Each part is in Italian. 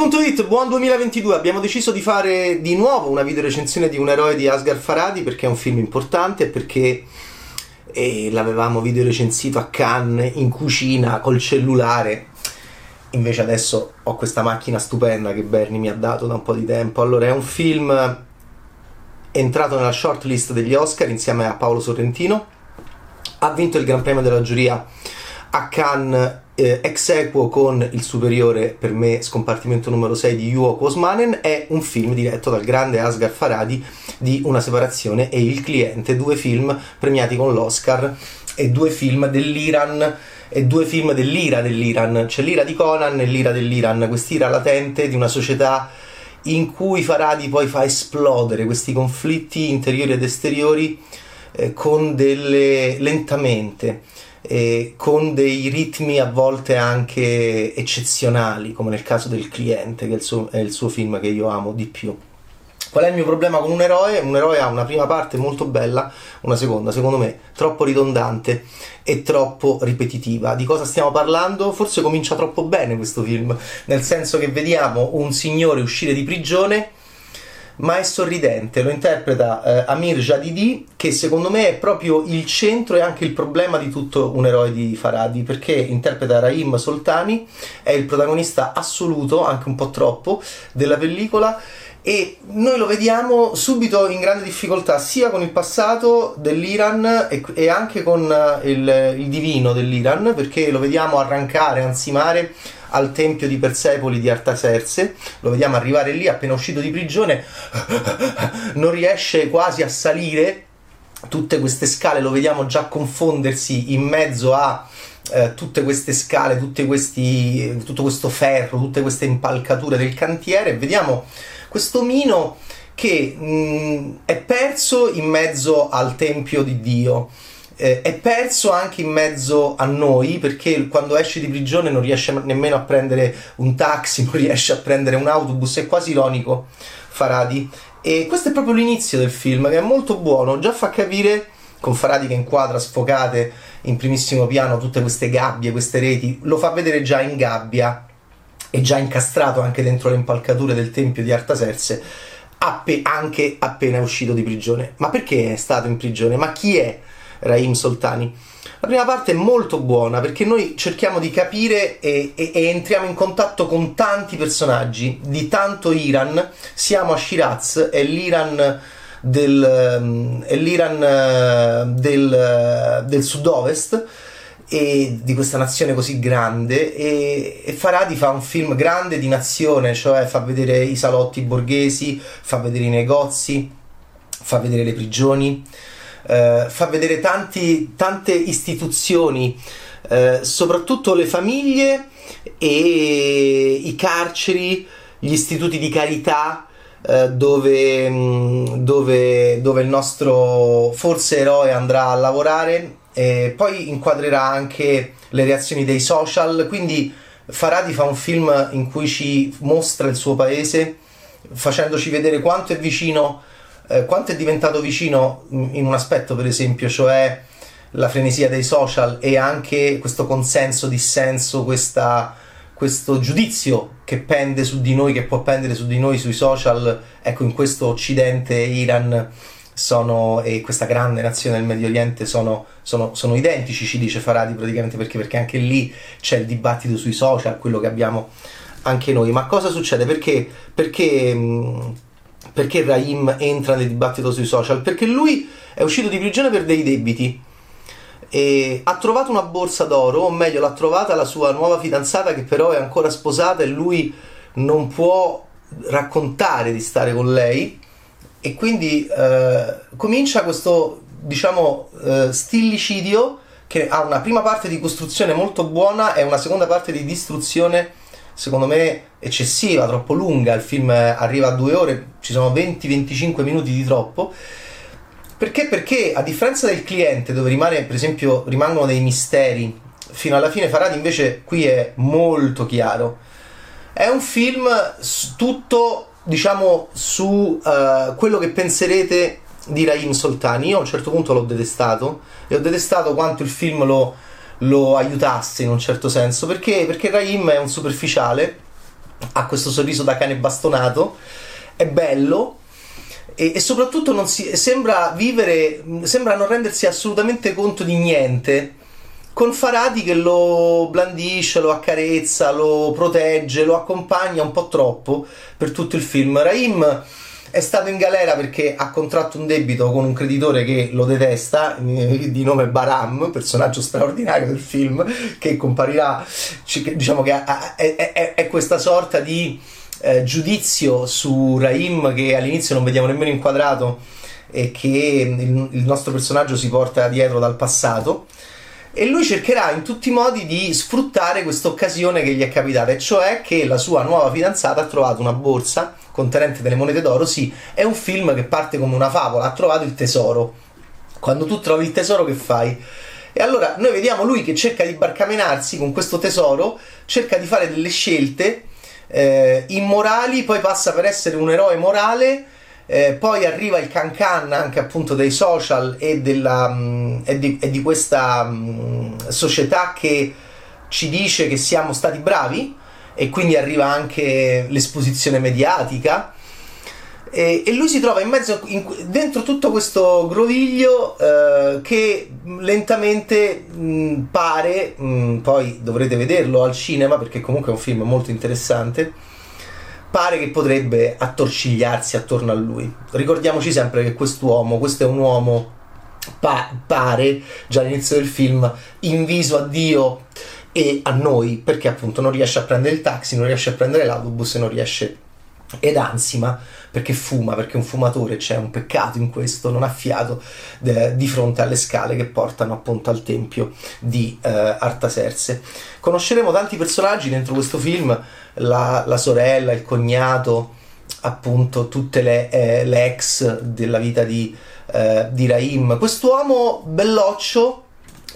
Buon 2022. Abbiamo deciso di fare di nuovo una video recensione di un eroe di Asghar Faradi perché è un film importante e perché eh, l'avevamo video recensito a Cannes in cucina col cellulare. Invece adesso ho questa macchina stupenda che Bernie mi ha dato da un po' di tempo. Allora, è un film entrato nella shortlist degli Oscar insieme a Paolo Sorrentino. Ha vinto il Gran Premio della giuria a Cannes eh, ex equo con il superiore per me scompartimento numero 6 di Yuo Kosmanen è un film diretto dal grande Asghar Faradi di Una separazione e Il cliente, due film premiati con l'Oscar e due film dell'Iran e due film dell'ira dell'Iran, c'è l'ira di Conan e l'ira dell'Iran, quest'ira latente di una società in cui Faradi poi fa esplodere questi conflitti interiori ed esteriori eh, con delle lentamente eh, con dei ritmi a volte anche eccezionali, come nel caso del cliente, che è il, suo, è il suo film che io amo di più. Qual è il mio problema con un eroe? Un eroe ha una prima parte molto bella, una seconda, secondo me, troppo ridondante e troppo ripetitiva. Di cosa stiamo parlando? Forse comincia troppo bene questo film, nel senso che vediamo un signore uscire di prigione ma è sorridente, lo interpreta eh, Amir Jadidi, che secondo me è proprio il centro e anche il problema di tutto un eroe di Faradi, perché interpreta Rahim Soltani, è il protagonista assoluto, anche un po' troppo, della pellicola e noi lo vediamo subito in grande difficoltà sia con il passato dell'Iran e, e anche con uh, il, il divino dell'Iran, perché lo vediamo arrancare, ansimare al tempio di Persepoli di Artaserse, lo vediamo arrivare lì appena uscito di prigione, non riesce quasi a salire. Tutte queste scale, lo vediamo già confondersi in mezzo a eh, tutte queste scale, questi, tutto questo ferro, tutte queste impalcature del cantiere, vediamo questo Mino che mh, è perso in mezzo al tempio di Dio eh, è perso anche in mezzo a noi perché quando esce di prigione non riesce nemmeno a prendere un taxi, non riesce a prendere un autobus, è quasi ironico Faradi. E questo è proprio l'inizio del film che è molto buono, già fa capire con Faradi che inquadra sfocate in primissimo piano tutte queste gabbie, queste reti, lo fa vedere già in gabbia e già incastrato anche dentro le impalcature del tempio di Artaserse, anche appena uscito di prigione. Ma perché è stato in prigione? Ma chi è? Raim Soltani. La prima parte è molto buona perché noi cerchiamo di capire e, e, e, entriamo in contatto con tanti personaggi di tanto Iran. Siamo a Shiraz, è l'Iran del, è l'Iran del, del sud-ovest di questa nazione così grande e, e, Faradi fa un film grande di nazione, cioè fa vedere i salotti borghesi, fa vedere i negozi, fa vedere le prigioni eh, fa vedere tanti, tante istituzioni, eh, soprattutto le famiglie e i carceri, gli istituti di carità. Eh, dove, mm, dove, dove, il nostro forse eroe andrà a lavorare e poi inquadrerà anche le reazioni dei social quindi Faradi fa un film in cui ci mostra il suo paese facendoci vedere quanto è vicino eh, quanto è diventato vicino in un aspetto, per esempio, cioè la frenesia dei social e anche questo consenso, dissenso, questa, questo giudizio che pende su di noi, che può pendere su di noi sui social, ecco, in questo Occidente, Iran sono, e questa grande nazione del Medio Oriente sono, sono, sono identici, ci dice Faradi praticamente perché, perché anche lì c'è il dibattito sui social, quello che abbiamo anche noi. Ma cosa succede? Perché, perché perché Rahim entra nel dibattito sui social? Perché lui è uscito di prigione per dei debiti e ha trovato una borsa d'oro, o meglio l'ha trovata la sua nuova fidanzata che però è ancora sposata e lui non può raccontare di stare con lei e quindi eh, comincia questo diciamo eh, stillicidio che ha una prima parte di costruzione molto buona e una seconda parte di distruzione secondo me eccessiva, troppo lunga, il film arriva a due ore, ci sono 20-25 minuti di troppo. Perché? Perché a differenza del cliente, dove rimane, per esempio, rimangono dei misteri, fino alla fine Faradi invece qui è molto chiaro. È un film tutto, diciamo, su uh, quello che penserete di Raim Soltani. Io a un certo punto l'ho detestato e ho detestato quanto il film lo, lo aiutasse in un certo senso, perché, perché Raim è un superficiale ha questo sorriso da cane bastonato, è bello e, e soprattutto non si, sembra vivere, sembra non rendersi assolutamente conto di niente con Faradi che lo blandisce, lo accarezza, lo protegge, lo accompagna un po' troppo per tutto il film. Raim è stato in galera perché ha contratto un debito con un creditore che lo detesta, eh, di nome Baram, personaggio straordinario del film, che comparirà, diciamo che è, questa sorta di eh, giudizio su Raim che all'inizio non vediamo nemmeno inquadrato e che il nostro personaggio si porta dietro dal passato e lui cercherà in tutti i modi di sfruttare questa occasione che gli è capitata, e cioè che la sua nuova fidanzata ha trovato una borsa contenente delle monete d'oro. Sì, è un film che parte come una favola, ha trovato il tesoro. Quando tu trovi il tesoro, che fai? E allora noi vediamo lui che cerca di barcamenarsi con questo tesoro, cerca di fare delle scelte eh, immorali, poi passa per essere un eroe morale eh, poi arriva il cancan anche appunto dei social e, della, mh, mm, e, di, e di, questa mh, mm, società che ci dice che siamo stati bravi e quindi arriva anche l'esposizione mediatica. E, e lui si trova in mezzo in, dentro tutto questo groviglio eh, che lentamente mh, mm, pare poi dovrete vederlo al cinema perché comunque è un film molto interessante pare che potrebbe attorcigliarsi attorno a lui. Ricordiamoci sempre che quest'uomo, questo è un uomo, pa- pare già all'inizio del film, inviso a Dio e a noi, perché appunto non riesce a prendere il taxi, non riesce a prendere l'autobus e non riesce ed ansima perché fuma, perché un fumatore, c'è un peccato in questo, non ha fiato de, di fronte alle scale che portano appunto al tempio di eh, Artaserse. Conosceremo tanti personaggi dentro questo film, la, la sorella, il cognato, appunto tutte le, eh, le ex della vita di, eh, di Raim. Quest'uomo belloccio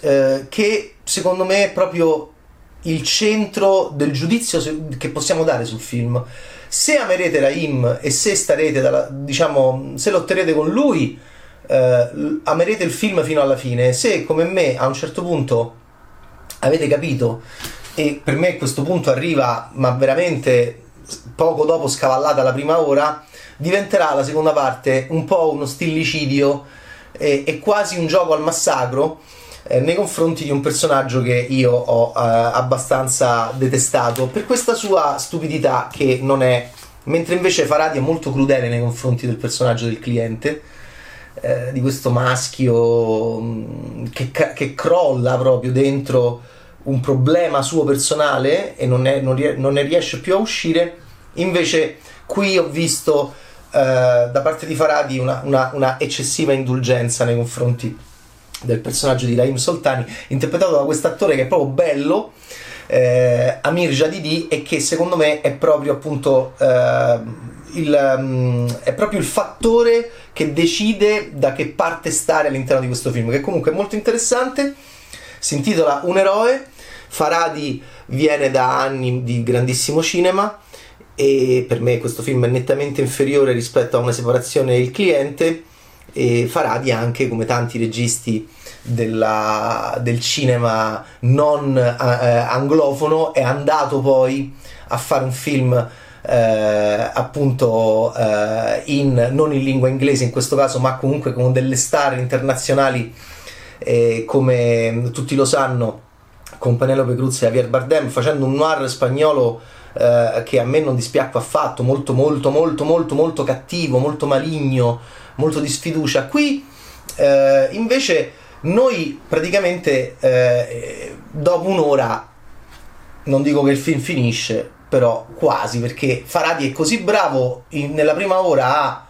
eh, che secondo me è proprio il centro del giudizio che possiamo dare sul film se amerete Raim e se starete dalla, diciamo, se lotterete con lui, eh, amerete il film fino alla fine. Se come me a un certo punto avete capito e per me questo punto arriva, ma veramente poco dopo scavallata la prima ora, diventerà la seconda parte un po' uno stillicidio e, e quasi un gioco al massacro eh, nei confronti di un personaggio che io ho eh, abbastanza detestato per questa sua stupidità che non è mentre invece Faradi è molto crudele nei confronti del personaggio del cliente eh, di questo maschio mm, che, che, crolla proprio dentro un problema suo personale e non, è, non, non ne riesce più a uscire. Invece qui ho visto eh, da parte di Faradi una, una, una eccessiva indulgenza nei confronti del personaggio di Raim Soltani, interpretato da questo attore che è proprio bello, eh, Amir Jadidi, e che secondo me è proprio appunto eh, il, um, è proprio il fattore che decide da che parte stare all'interno di questo film, che comunque è molto interessante. Si intitola Un eroe. Faradi viene da anni di grandissimo cinema e per me questo film è nettamente inferiore rispetto a una separazione il cliente e Faradi anche come tanti registi della, del cinema non eh, anglofono è andato poi a fare un film eh, appunto eh, in, non in lingua inglese in questo caso ma comunque con delle star internazionali eh, come tutti lo sanno con Penelope Cruz e Javier Bardem facendo un noir spagnolo eh, che a me non dispiacque affatto molto molto molto molto molto cattivo molto maligno molto di sfiducia. Qui eh, invece noi praticamente eh, dopo un'ora, non dico che il film finisce, però quasi, perché Faradi è così bravo in, nella prima ora a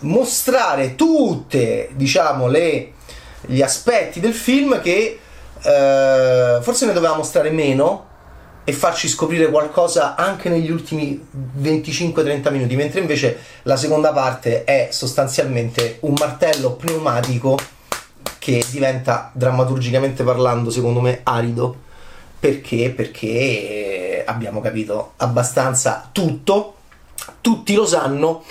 mostrare tutte, diciamo, le, gli aspetti del film che eh, forse ne doveva mostrare meno e farci scoprire qualcosa anche negli ultimi 25-30 minuti, mentre invece la seconda parte è sostanzialmente un martello pneumatico che diventa drammaturgicamente parlando, secondo me, arido. Perché? Perché abbiamo capito abbastanza tutto, tutti lo sanno,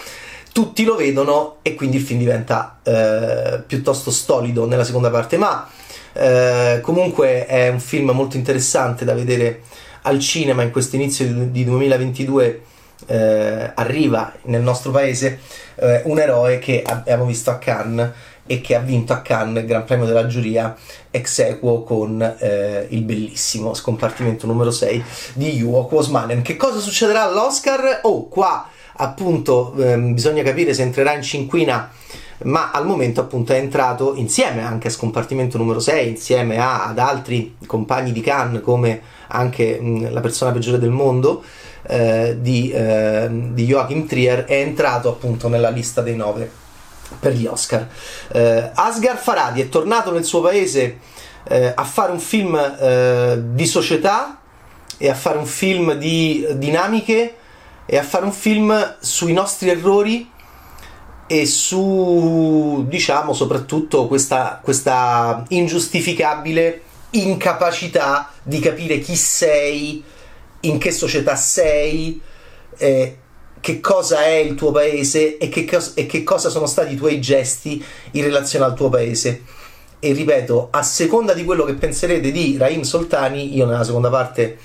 tutti lo vedono e quindi il film diventa eh, piuttosto stolido nella seconda parte. Ma eh, comunque è un film molto interessante da vedere al cinema in questo inizio di 2022 eh, arriva nel nostro paese eh, un eroe che abbiamo visto a Cannes e che ha vinto a Cannes il Gran Premio della giuria ex equo con eh, il bellissimo scompartimento numero 6 di Yuo Kwosmanen. Che cosa succederà all'Oscar? Oh, qua appunto ehm, bisogna capire se entrerà in cinquina ma al momento appunto è entrato insieme anche a scompartimento numero 6 insieme a, ad altri compagni di Cannes come anche mh, la persona peggiore del mondo eh, di, eh, di Joachim Trier è entrato appunto nella lista dei nove per gli Oscar. Eh, Asghar Faradi è tornato nel suo paese eh, a fare un film eh, di società e a fare un film di dinamiche e a fare un film sui nostri errori e su, diciamo, soprattutto questa, questa ingiustificabile incapacità di capire chi sei, in che società sei, eh, che cosa è il tuo paese e che, cos- e che cosa sono stati i tuoi gesti in relazione al tuo paese. E ripeto, a seconda di quello che penserete di Raim Soltani, io nella seconda parte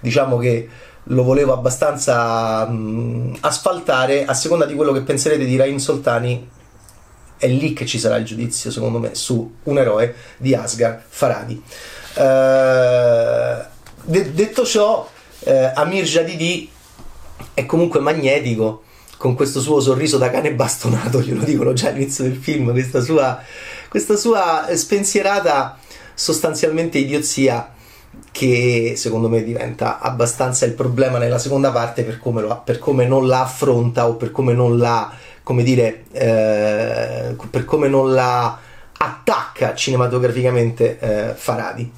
diciamo che lo volevo abbastanza mh, asfaltare a seconda di quello che penserete di Raim Soltani è lì che ci sarà il giudizio secondo me su un eroe di Asgar Faradi uh, de- detto ciò uh, Amir Jadidi è comunque magnetico con questo suo sorriso da cane bastonato glielo dicono già all'inizio del film questa sua, questa sua spensierata sostanzialmente idiozia che secondo me diventa abbastanza il problema nella seconda parte per come, lo, per come non la affronta o per come non la come dire eh, per come non la attacca cinematograficamente eh, Faradi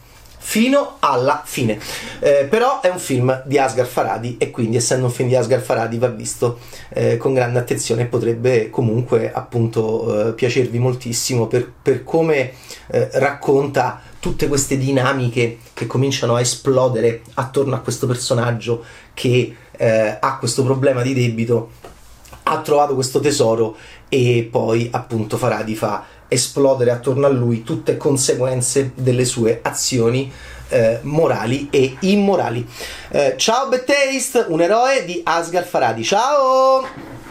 fino alla fine. Eh, però è un film di Asghar Faradi e quindi essendo un film di Asghar Faradi va visto eh, con grande attenzione e potrebbe comunque appunto eh, piacervi moltissimo per, per come eh, racconta tutte queste dinamiche che cominciano a esplodere attorno a questo personaggio che eh, ha questo problema di debito, ha trovato questo tesoro e poi appunto Faradi fa esplodere attorno a lui tutte conseguenze delle sue azioni eh, morali e immorali. Eh, ciao Bad Taste, un eroe di Asgar Faradi. Ciao!